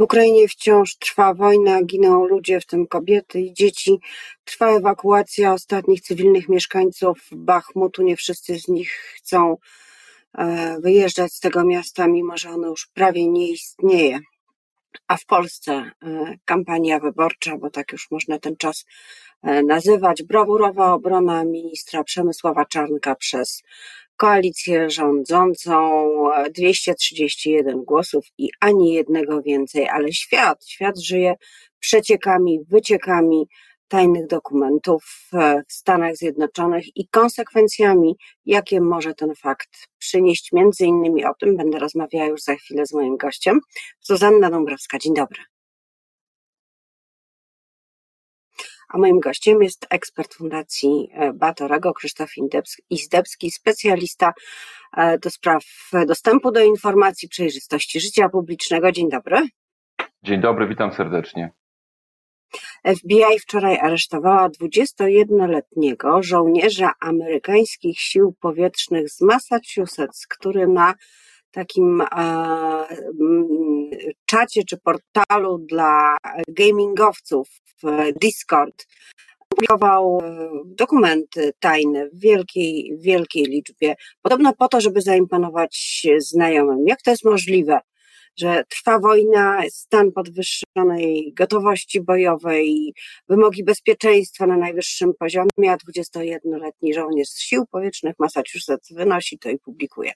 W Ukrainie wciąż trwa wojna, giną ludzie, w tym kobiety i dzieci. Trwa ewakuacja ostatnich cywilnych mieszkańców Bachmutu. Nie wszyscy z nich chcą e, wyjeżdżać z tego miasta, mimo że ono już prawie nie istnieje. A w Polsce e, kampania wyborcza, bo tak już można ten czas e, nazywać, brawurowa obrona ministra Przemysława Czarnka przez koalicję rządzącą, 231 głosów i ani jednego więcej, ale świat, świat żyje przeciekami, wyciekami tajnych dokumentów w Stanach Zjednoczonych i konsekwencjami, jakie może ten fakt przynieść. Między innymi o tym będę rozmawiała już za chwilę z moim gościem, Zuzanna Dąbrowska. Dzień dobry. A moim gościem jest ekspert Fundacji e, Batorego, Krzysztof Izdebski, specjalista e, do spraw dostępu do informacji, przejrzystości życia publicznego. Dzień dobry. Dzień dobry, witam serdecznie. FBI wczoraj aresztowała 21-letniego żołnierza amerykańskich sił powietrznych z Massachusetts, który na takim e, czacie czy portalu dla gamingowców Discord publikował e, dokumenty tajne w wielkiej, wielkiej liczbie, podobno po to, żeby zaimponować znajomym. Jak to jest możliwe, że trwa wojna, stan podwyższonej gotowości bojowej, wymogi bezpieczeństwa na najwyższym poziomie, a 21-letni żołnierz z sił powietrznych Massachusetts wynosi to i publikuje?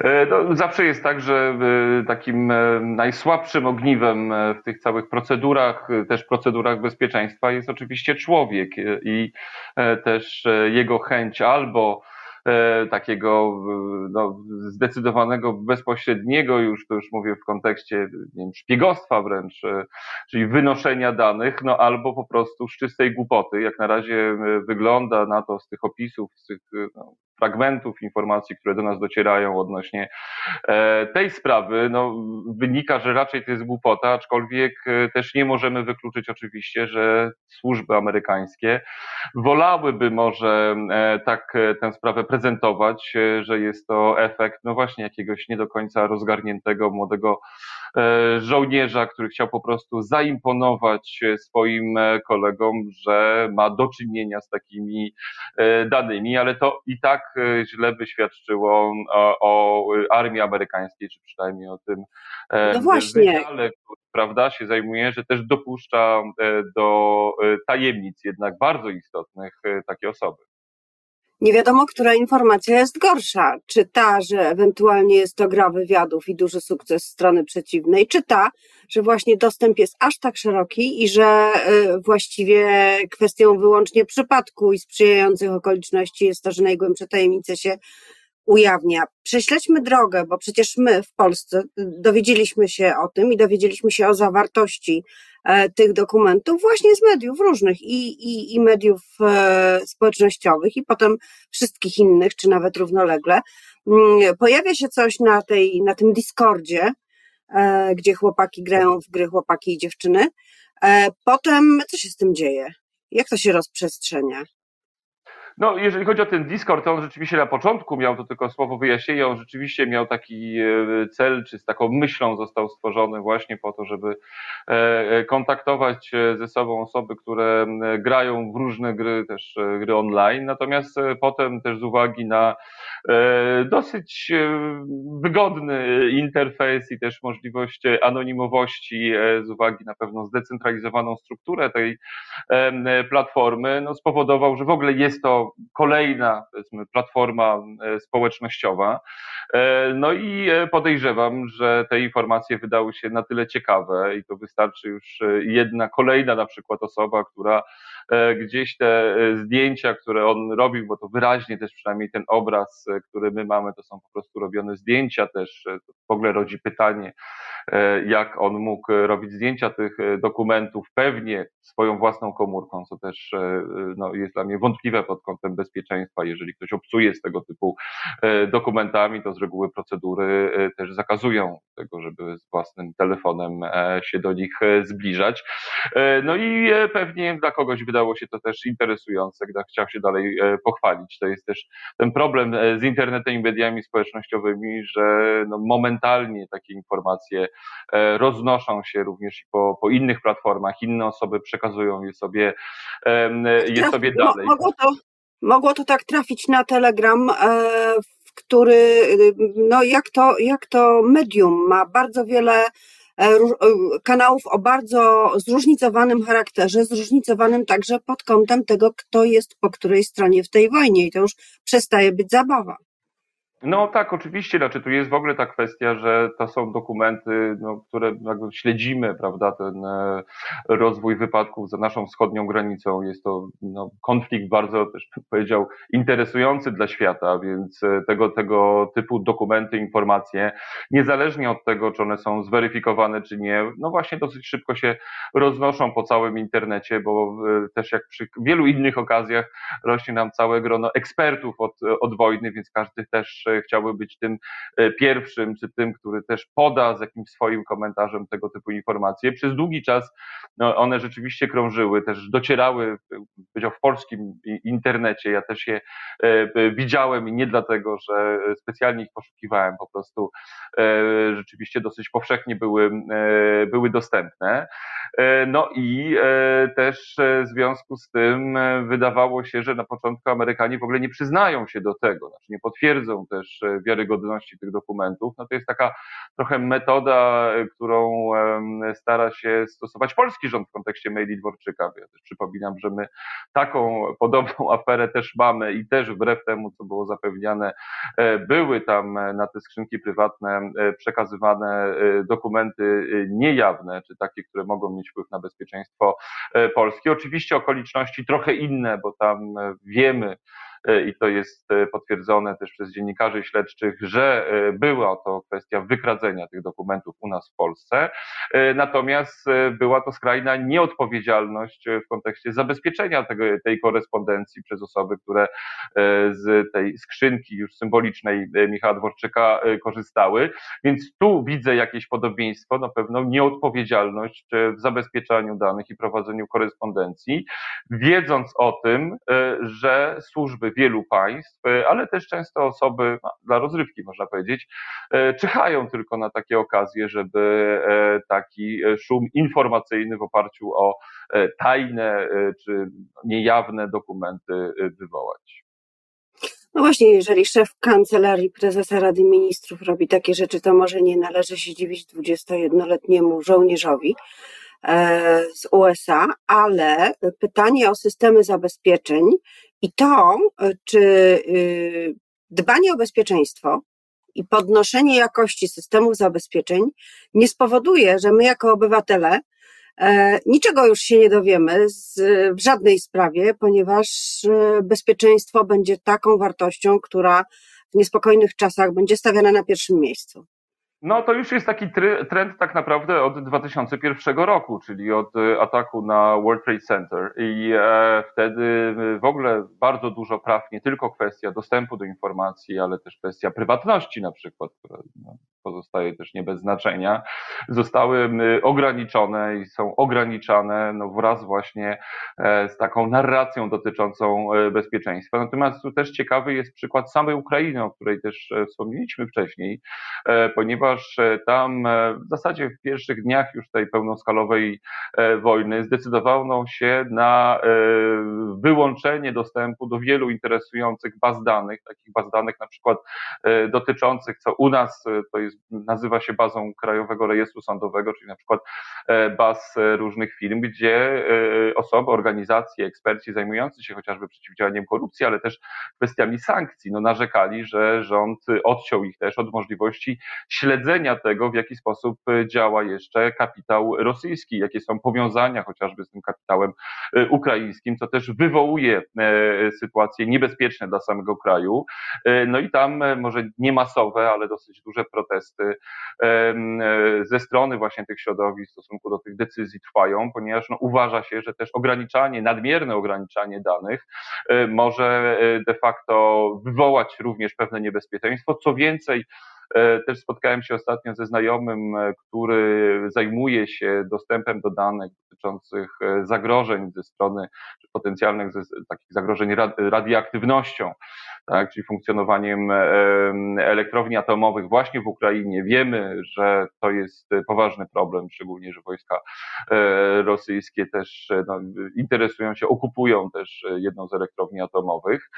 E, no, zawsze jest tak, że e, takim e, najsłabszym ogniwem w tych całych procedurach, też procedurach bezpieczeństwa jest oczywiście człowiek i też jego chęć albo takiego no, zdecydowanego, bezpośredniego już, to już mówię w kontekście nie wiem, szpiegostwa wręcz, czyli wynoszenia danych, no albo po prostu z czystej głupoty. Jak na razie wygląda na to z tych opisów, z tych no, fragmentów informacji, które do nas docierają odnośnie e, tej sprawy, no, wynika, że raczej to jest głupota, aczkolwiek e, też nie możemy wykluczyć oczywiście, że służby amerykańskie wolałyby może e, tak tę sprawę prezentować, że jest to efekt, no właśnie, jakiegoś nie do końca rozgarniętego młodego żołnierza, który chciał po prostu zaimponować swoim kolegom, że ma do czynienia z takimi danymi, ale to i tak E, źle by świadczyło o, o armii amerykańskiej, czy przynajmniej o tym e, no właśnie. wydziale, który prawda, się zajmuje, że też dopuszcza e, do tajemnic jednak bardzo istotnych takie osoby. Nie wiadomo, która informacja jest gorsza. Czy ta, że ewentualnie jest to gra wywiadów i duży sukces strony przeciwnej, czy ta, że właśnie dostęp jest aż tak szeroki i że y, właściwie kwestią wyłącznie przypadku i sprzyjających okoliczności jest to, że najgłębsze tajemnice się ujawnia. Prześledźmy drogę, bo przecież my w Polsce dowiedzieliśmy się o tym i dowiedzieliśmy się o zawartości tych dokumentów właśnie z mediów różnych i, i, i mediów e, społecznościowych i potem wszystkich innych, czy nawet równolegle. Mm, pojawia się coś na, tej, na tym Discordzie, e, gdzie chłopaki grają w gry chłopaki i dziewczyny. Potem co się z tym dzieje? Jak to się rozprzestrzenia? No, jeżeli chodzi o ten Discord, to on rzeczywiście na początku miał to tylko słowo wyjaśnienia, on rzeczywiście miał taki e, cel, czy z taką myślą został stworzony właśnie po to, żeby e, e, kontaktować ze sobą osoby, które grają w różne gry, też gry online. Natomiast potem też z uwagi na dosyć wygodny interfejs i też możliwość anonimowości, z uwagi na pewną zdecentralizowaną strukturę tej platformy, no spowodował, że w ogóle jest to kolejna powiedzmy, platforma e, społecznościowa. E, no i e, podejrzewam, że te informacje wydały się na tyle ciekawe i to wystarczy już jedna kolejna na przykład osoba, która gdzieś te zdjęcia, które on robił, bo to wyraźnie też przynajmniej ten obraz, który my mamy, to są po prostu robione zdjęcia też. W ogóle rodzi pytanie, jak on mógł robić zdjęcia tych dokumentów, pewnie swoją własną komórką, co też no, jest dla mnie wątpliwe pod kątem bezpieczeństwa. Jeżeli ktoś obcuje z tego typu e, dokumentami, to z reguły procedury e, też zakazują tego, żeby z własnym telefonem e, się do nich zbliżać. No i pewnie dla kogoś wydaje wydało się to też interesujące, gdy chciał się dalej pochwalić. To jest też ten problem z internetem i mediami społecznościowymi, że no momentalnie takie informacje roznoszą się również po, po innych platformach, inne osoby przekazują je sobie, je sobie dalej. Mogło to, mogło to tak trafić na Telegram, który, no jak to, jak to medium ma bardzo wiele e, e, kanałów o bardzo zróżnicowanym charakterze, zróżnicowanym także pod kątem tego, kto jest po której stronie w tej wojnie i to już przestaje być zabawa. No tak, oczywiście, znaczy tu jest w ogóle ta kwestia, że to są dokumenty, no, które jakby śledzimy, prawda, ten e, rozwój wypadków za naszą wschodnią granicą. Jest to no, konflikt bardzo, też bym powiedział, interesujący dla świata, więc e, tego, tego typu dokumenty, informacje, niezależnie od tego, czy one są zweryfikowane, czy nie, no właśnie dosyć szybko się roznoszą po całym internecie, bo e, też jak przy wielu innych okazjach rośnie nam całe grono ekspertów od, od wojny, więc każdy też chciałby być tym e, pierwszym, czy tym, który też poda z jakimś swoim komentarzem tego typu informacje. Przez długi czas no, one rzeczywiście krążyły, też docierały, powiedział, w polskim internecie. Ja też je e, widziałem i nie dlatego, że specjalnie ich poszukiwałem, po prostu e, rzeczywiście dosyć powszechnie były, były dostępne. No i też w związku z tym wydawało się, że na początku Amerykanie w ogóle nie przyznają się do tego, znaczy nie potwierdzą też e, wiarygodności tych dokumentów. No to jest taka trochę metoda, e, którą stara się stosować polski rząd w kontekście maili Dworczyka. Ja też przypominam, że my taką podobną aferę też mamy i też wbrew temu, co było zapewniane, e, były tam na te skrzynki prywatne przekazywane dokumenty niejawne, czy takie, które mogą mieć wpływ na bezpieczeństwo Polski. Oczywiście okoliczności trochę inne, bo tam wiemy, i to jest e, potwierdzone też przez dziennikarzy śledczych, że e, była to kwestia wykradzenia tych dokumentów u nas w Polsce, natomiast była to skrajna nieodpowiedzialność w kontekście zabezpieczenia tego, tej korespondencji przez osoby, które z tej skrzynki już symbolicznej Michała Dworczyka korzystały, więc tu widzę jakieś podobieństwo, na pewno nieodpowiedzialność w zabezpieczaniu danych i prowadzeniu korespondencji, wiedząc o tym, że służby wielu państw, e, ale też często osoby no, dla rozrywki, można powiedzieć, e, czyhają tylko na takie okazje, żeby e, taki szum informacyjny w oparciu o tajne czy niejawne dokumenty wywołać. No właśnie, jeżeli szef kancelarii prezesa Rady Ministrów robi takie rzeczy, to może nie należy się dziwić 21-letniemu żołnierzowi, z USA, ale pytanie o systemy zabezpieczeń i to, e, czy y, dbanie o bezpieczeństwo i podnoszenie jakości systemów zabezpieczeń nie spowoduje, że my jako obywatele e, niczego już się nie dowiemy z, w żadnej sprawie, ponieważ bezpieczeństwo będzie taką wartością, która w niespokojnych czasach będzie stawiana na pierwszym miejscu. No to już jest taki trend tak naprawdę od 2001 roku, czyli od e, ataku na World Trade Center. I e, wtedy w ogóle bardzo dużo praw, nie tylko kwestia dostępu do informacji, ale też kwestia prywatności na przykład, która no, pozostaje też nie bez znaczenia, zostały ograniczone i są ograniczane no, wraz właśnie e, z taką narracją dotyczącą bezpieczeństwa. Natomiast tu też ciekawy jest przykład samej Ukrainy, o której też wspomnieliśmy wcześniej, ponieważ e, tam e, w zasadzie w pierwszych dniach już tej pełnoskalowej e, wojny zdecydowano się na wyłączenie dostępu do wielu interesujących baz danych, takich baz danych na przykład dotyczących, co u nas to jest, nazywa się bazą Krajowego Rejestru Sądowego, czyli na przykład baz różnych firm, gdzie osoby, organizacje, eksperci zajmujący się chociażby przeciwdziałaniem korupcji, ale też kwestiami sankcji, no narzekali, że rząd odciął ich też od możliwości śledzenia tego, w jaki sposób e, działa jeszcze kapitał rosyjski, jakie są powiązania chociażby z tym kapitałem e, ukraińskim, co też wywołuje e, sytuacje niebezpieczne dla samego kraju. No i tam może nie masowe, ale dosyć duże protesty ze strony właśnie tych środowisk w stosunku do tych decyzji trwają, ponieważ no, uważa się, że też ograniczanie, nadmierne ograniczanie danych może de facto wywołać również pewne niebezpieczeństwo. Co więcej, Też spotkałem się ostatnio ze znajomym, który zajmuje się dostępem do danych dotyczących zagrożeń ze strony, czy potencjalnych takich zagrożeń radioaktywnością tak, czyli funkcjonowaniem elektrowni atomowych właśnie w Ukrainie. Wiemy, że to jest poważny problem, szczególnie, że wojska e, rosyjskie też e, no, interesują się, okupują też jedną z elektrowni atomowych.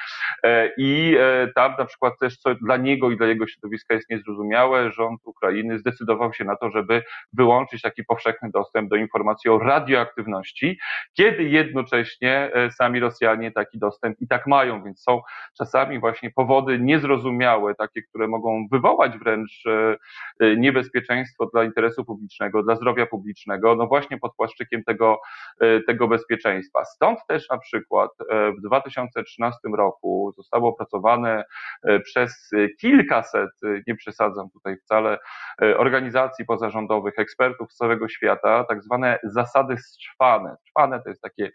E, I tam na przykład też, co dla niego i dla jego środowiska jest niezrozumiałe, rząd Ukrainy zdecydował się na to, żeby wyłączyć taki powszechny dostęp do informacji o radioaktywności, kiedy jednocześnie sami Rosjanie taki dostęp i tak mają, więc są czasami właśnie powody niezrozumiałe, takie, które mogą wywołać wręcz e, e, niebezpieczeństwo dla interesu publicznego, dla zdrowia publicznego, no właśnie pod płaszczykiem tego, e, tego bezpieczeństwa. Stąd też na przykład w 2013 roku zostało opracowane przez kilkaset, nie przesadzam tutaj wcale, organizacji pozarządowych, ekspertów z całego świata, tak zwane zasady Strzwane. Strzwane to jest takie,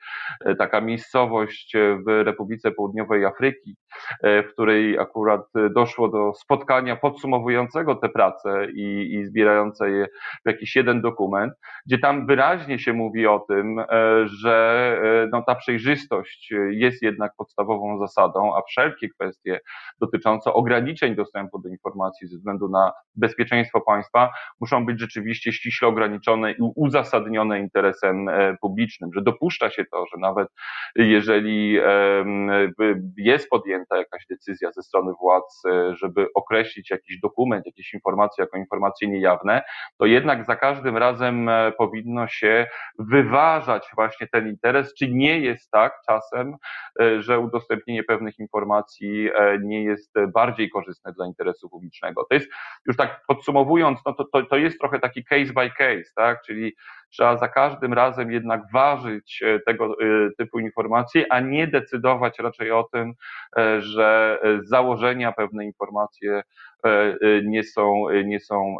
taka miejscowość w Republice Południowej Afryki, w której akurat doszło do spotkania podsumowującego te prace i, i zbierające je w jakiś jeden dokument, gdzie tam wyraźnie się mówi o tym, e, że e, no, ta przejrzystość jest jednak podstawową zasadą, a wszelkie kwestie dotyczące ograniczeń dostępu do informacji ze względu na bezpieczeństwo państwa muszą być rzeczywiście ściśle ograniczone i uzasadnione interesem e, publicznym, że dopuszcza się to, że nawet jeżeli jest podjęta jakaś decyzja ze strony władz, e, żeby określić jakiś dokument, jakieś informacje jako informacje niejawne, to jednak za każdym razem e, powinno się wyważać właśnie ten interes, czy nie jest tak czasem, e, że udostępnienie pewnych informacji nie jest bardziej korzystne dla interesu publicznego. To jest, już tak podsumowując, no to, to, to jest trochę taki case by case, tak, czyli trzeba za każdym razem jednak ważyć e, tego e, typu informacje, a nie decydować raczej o tym, e, że z założenia pewne informacje nie są, nie są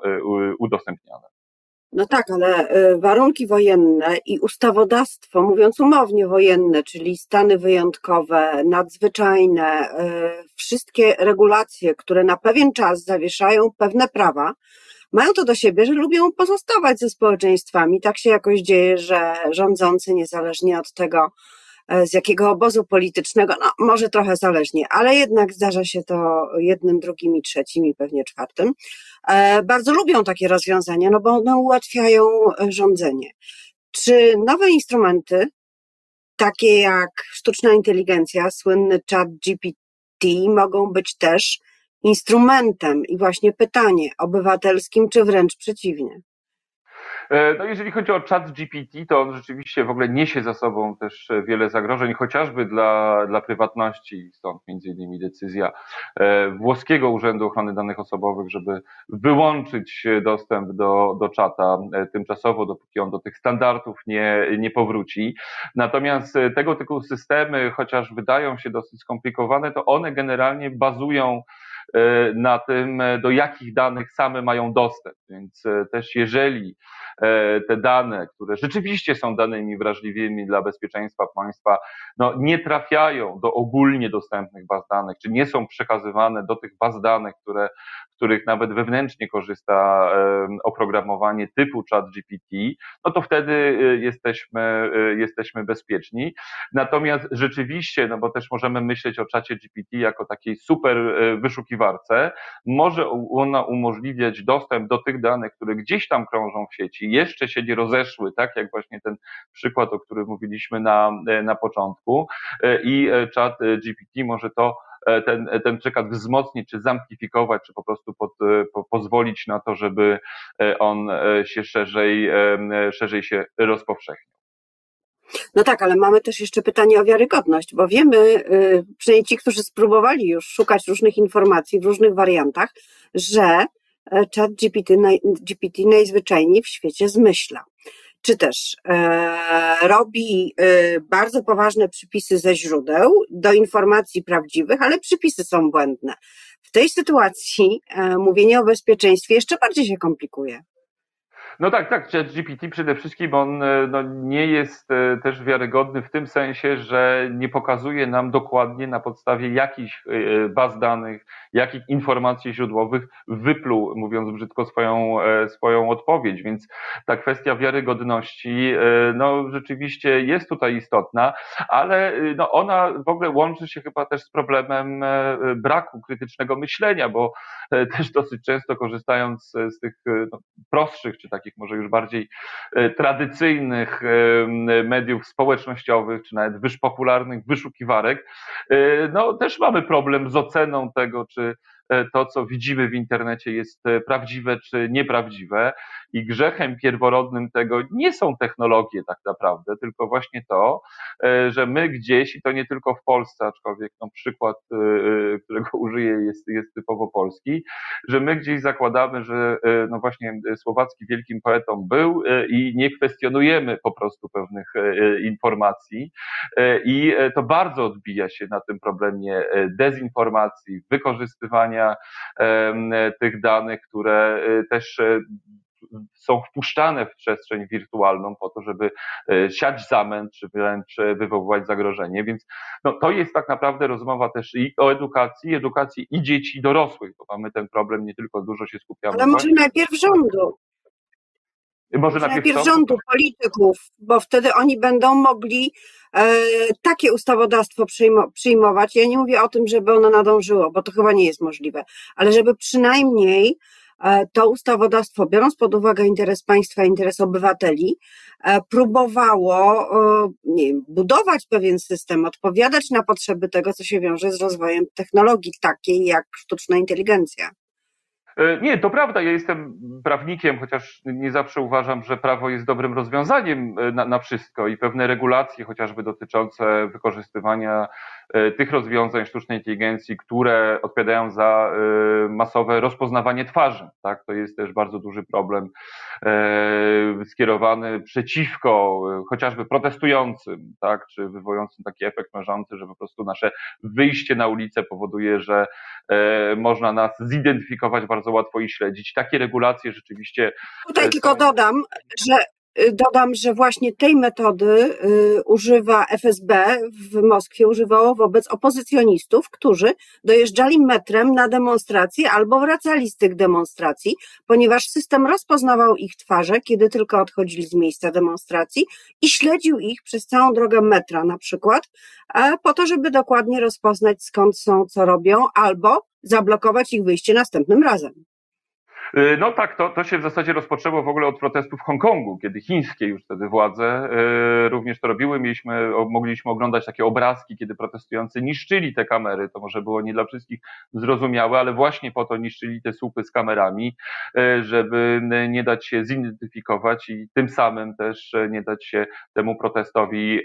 udostępniane. No tak, ale warunki wojenne i ustawodawstwo, mówiąc umownie wojenne, czyli stany wyjątkowe, nadzwyczajne, wszystkie regulacje, które na pewien czas zawieszają pewne prawa, mają to do siebie, że lubią pozostawać ze społeczeństwami. Tak się jakoś dzieje, że rządzący, niezależnie od tego, e, z jakiego obozu politycznego, no może trochę zależnie, ale jednak zdarza się to jednym, drugim i trzecim i pewnie czwartym. E, bardzo lubią takie rozwiązania, no bo one ułatwiają e, rządzenie. Czy nowe instrumenty, takie jak sztuczna inteligencja, słynny chat GPT, mogą być też instrumentem i właśnie pytanie obywatelskim, czy wręcz przeciwnie. E, no jeżeli chodzi o chat GPT, to on rzeczywiście w ogóle niesie za sobą też wiele zagrożeń, chociażby dla, dla prywatności, stąd między innymi decyzja e, włoskiego Urzędu Ochrony Danych Osobowych, żeby wyłączyć dostęp do, do czata e, tymczasowo, dopóki on do tych standardów nie, nie powróci. Natomiast tego typu systemy, chociaż wydają się dosyć skomplikowane, to one generalnie bazują E, na tym, e, do jakich danych same mają dostęp. Więc e, też jeżeli te dane, które rzeczywiście są danymi wrażliwymi dla bezpieczeństwa państwa, no, nie trafiają do ogólnie dostępnych baz danych, czy nie są przekazywane do tych baz danych, które których nawet wewnętrznie korzysta oprogramowanie typu ChatGPT, no to wtedy y, jesteśmy, jesteśmy bezpieczni. Natomiast rzeczywiście, no bo też możemy myśleć o czacie GPT jako takiej super wyszukiwarce, może ona umożliwiać dostęp do tych danych, które gdzieś tam krążą w sieci, jeszcze się nie rozeszły, tak jak właśnie ten przykład, o którym mówiliśmy na, na początku i chat GPT może to E, ten, ten przekaz wzmocnić, czy zamplifikować, czy po prostu pod, e, po, pozwolić na to, żeby e, on się szerzej, szerzej się rozpowszechniał. No tak, ale mamy też jeszcze pytanie o wiarygodność, bo wiemy, przynajmniej ci, którzy spróbowali już szukać różnych informacji w różnych wariantach, że chat GPT, GPT najzwyczajniej w świecie zmyśla czy też e, robi e, bardzo poważne przypisy ze źródeł do informacji prawdziwych, ale przypisy są błędne. W tej sytuacji e, mówienie o bezpieczeństwie jeszcze bardziej się komplikuje. No tak, tak. ChatGPT przede wszystkim on e, no, nie jest e, też wiarygodny w tym sensie, że nie pokazuje nam dokładnie na podstawie jakich e, baz danych, jakich informacji źródłowych wypluł, mówiąc brzydko, swoją, swoją odpowiedź. Więc ta kwestia wiarygodności no, rzeczywiście jest tutaj istotna, ale no, ona w ogóle łączy się chyba też z problemem braku krytycznego myślenia, bo też dosyć często korzystając z tych no, prostszych czy takich może już bardziej e, tradycyjnych e, mediów społecznościowych, czy nawet wyżpopularnych wyszukiwarek, e, no też mamy problem z oceną tego, czy to, co widzimy w internecie, jest prawdziwe czy nieprawdziwe. I grzechem pierworodnym tego nie są technologie tak naprawdę, tylko właśnie to, e, że my gdzieś, i to nie tylko w Polsce, aczkolwiek no, przykład, którego użyję, jest, jest typowo polski, że my gdzieś zakładamy, że no właśnie Słowacki wielkim poetą był i nie kwestionujemy po prostu pewnych informacji. I to bardzo odbija się na tym problemie dezinformacji, wykorzystywania tych danych, które też są wpuszczane w przestrzeń wirtualną po to, żeby y, siać zamęt, czy wręcz wywoływać zagrożenie. Więc no, to jest tak naprawdę rozmowa też i o edukacji, edukacji i dzieci, i dorosłych, bo mamy ten problem, nie tylko dużo się skupiamy. Ale może najpierw rządu. Może najpierw, najpierw rządu, polityków, bo wtedy oni będą mogli e, takie ustawodawstwo przyjmować. Ja nie mówię o tym, żeby ono nadążyło, bo to chyba nie jest możliwe, ale żeby przynajmniej e, to ustawodawstwo, biorąc pod uwagę interes państwa, interes obywateli, e, próbowało e, nie wiem, budować pewien system, odpowiadać na potrzeby tego, co się wiąże z rozwojem technologii takiej jak sztuczna inteligencja. E, nie, to prawda, ja jestem prawnikiem, chociaż nie zawsze uważam, że prawo jest dobrym rozwiązaniem e, na, na wszystko i pewne regulacje, chociażby dotyczące wykorzystywania e, tych rozwiązań sztucznej inteligencji, które odpowiadają za masowe rozpoznawanie twarzy. Tak? To jest też bardzo duży problem skierowany przeciwko chociażby protestującym, tak? czy wywołującym taki efekt mężący, że po prostu nasze wyjście na ulicę powoduje, że można nas zidentyfikować bardzo łatwo i śledzić. Takie regulacje rzeczywiście. Tutaj są... tylko dodam, że Dodam, że właśnie tej metody y, używa FSB w Moskwie, używało wobec opozycjonistów, którzy dojeżdżali metrem na demonstracje albo wracali z tych demonstracji, ponieważ system rozpoznawał ich twarze, kiedy tylko odchodzili z miejsca demonstracji i śledził ich przez całą drogę metra na przykład, po to, żeby dokładnie rozpoznać skąd są, co robią, albo zablokować ich wyjście następnym razem. Y, no tak, to, to się w zasadzie rozpoczęło w ogóle od protestów w Hongkongu, kiedy chińskie już wtedy władze y, również to robiły. Mieliśmy, mogliśmy oglądać takie obrazki, kiedy protestujący niszczyli te kamery. To może było nie dla wszystkich zrozumiałe, ale właśnie po to niszczyli te słupy z kamerami, y, żeby nie dać się zidentyfikować i tym samym też nie dać się temu protestowi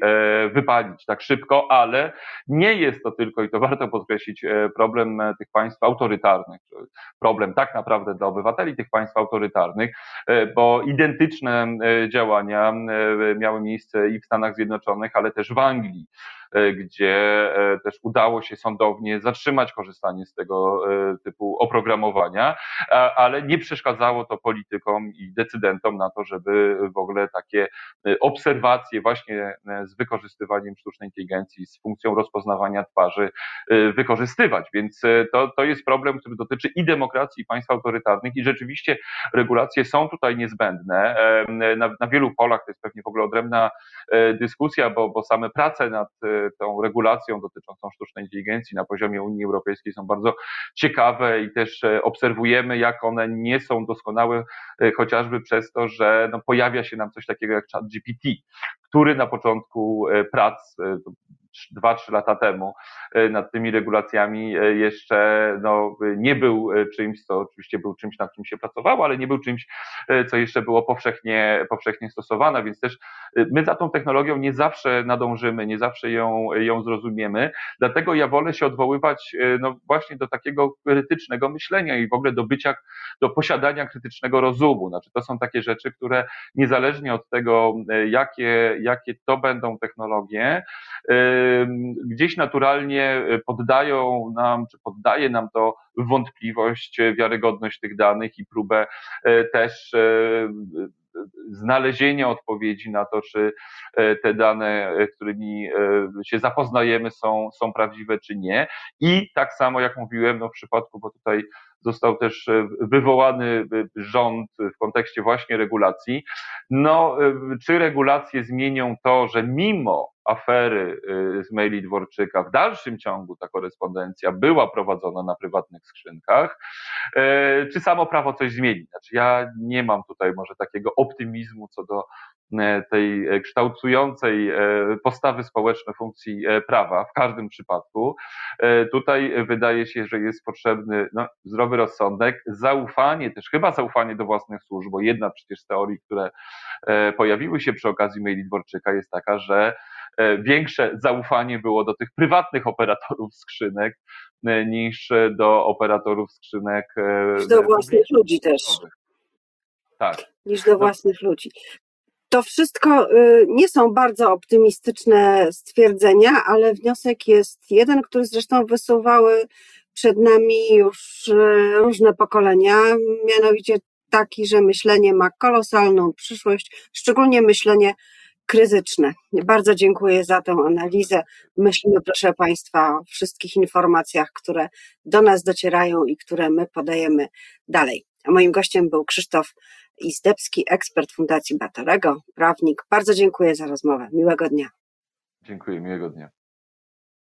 wypalić tak szybko, ale nie jest to tylko, i to warto podkreślić, problem tych państw autorytarnych, problem tak naprawdę dla obywateli, obywateli tych państw autorytarnych, e, bo identyczne e, działania e, miały miejsce i w Stanach Zjednoczonych, ale też w Anglii. E, gdzie e, też udało się sądownie zatrzymać korzystanie z tego e, typu oprogramowania, ale nie przeszkadzało to politykom i decydentom na to, żeby w ogóle takie obserwacje właśnie z wykorzystywaniem sztucznej inteligencji, z funkcją rozpoznawania twarzy wykorzystywać. Więc to, to jest problem, który dotyczy i demokracji, i państw autorytarnych i rzeczywiście regulacje są tutaj niezbędne. Na, na wielu polach to jest pewnie w ogóle odrębna dyskusja, bo, bo same prace nad tą regulacją dotyczącą sztucznej inteligencji na poziomie Unii Europejskiej są bardzo ciekawe i też e, obserwujemy, jak one nie są doskonałe, e, chociażby przez to, że no, pojawia się nam coś takiego jak ChatGPT, który na początku e, prac, dwa, trzy lata temu e, nad tymi regulacjami e, jeszcze no, nie był e, czymś, co oczywiście był czymś, nad czym się pracowało, ale nie był czymś, co jeszcze było powszechnie, powszechnie stosowane, więc też my za tą technologią nie zawsze nadążymy, nie zawsze ją, ją zrozumiemy, dlatego ja wolę się odwoływać no, właśnie do takiego krytycznego myślenia i w ogóle do bycia, do posiadania krytycznego rozumu. Znaczy, to są takie rzeczy, które niezależnie od tego, jakie, jakie to będą technologie, gdzieś naturalnie poddają nam, czy poddaje nam to wątpliwość, wiarygodność tych danych i próbę e, też e, znalezienia odpowiedzi na to, czy te dane, którymi się zapoznajemy, są, są prawdziwe, czy nie. I tak samo, jak mówiłem, no w przypadku, bo tutaj został też wywołany rząd w kontekście właśnie regulacji. No, czy regulacje zmienią to, że mimo afery y, z maili Dworczyka. W dalszym ciągu ta korespondencja była prowadzona na prywatnych skrzynkach. E, czy samo prawo coś zmieni? Znaczy ja nie mam tutaj może takiego optymizmu co do e, tej kształtującej postawy społecznej funkcji prawa w każdym przypadku. Tutaj wydaje się, że jest potrzebny no, zdrowy rozsądek, zaufanie, też chyba zaufanie do własnych służb, bo jedna przecież z teorii, które pojawiły się przy okazji maili Dworczyka jest taka, że większe zaufanie było do tych prywatnych operatorów skrzynek e, niż do operatorów skrzynek. E, niż do własnych ludzi też. Tak. Niż do no. własnych ludzi. To wszystko nie są bardzo optymistyczne stwierdzenia, ale wniosek jest jeden, który zresztą wysuwały przed nami już różne pokolenia, mianowicie taki, że myślenie ma kolosalną przyszłość, szczególnie myślenie kryzyczne. Bardzo dziękuję za tę analizę. Myślimy, proszę Państwa, o wszystkich informacjach, które do nas docierają i które my podajemy dalej. A moim gościem był Krzysztof Izdebski, ekspert Fundacji Batorego, prawnik. Bardzo dziękuję za rozmowę. Miłego dnia. Dziękuję, miłego dnia.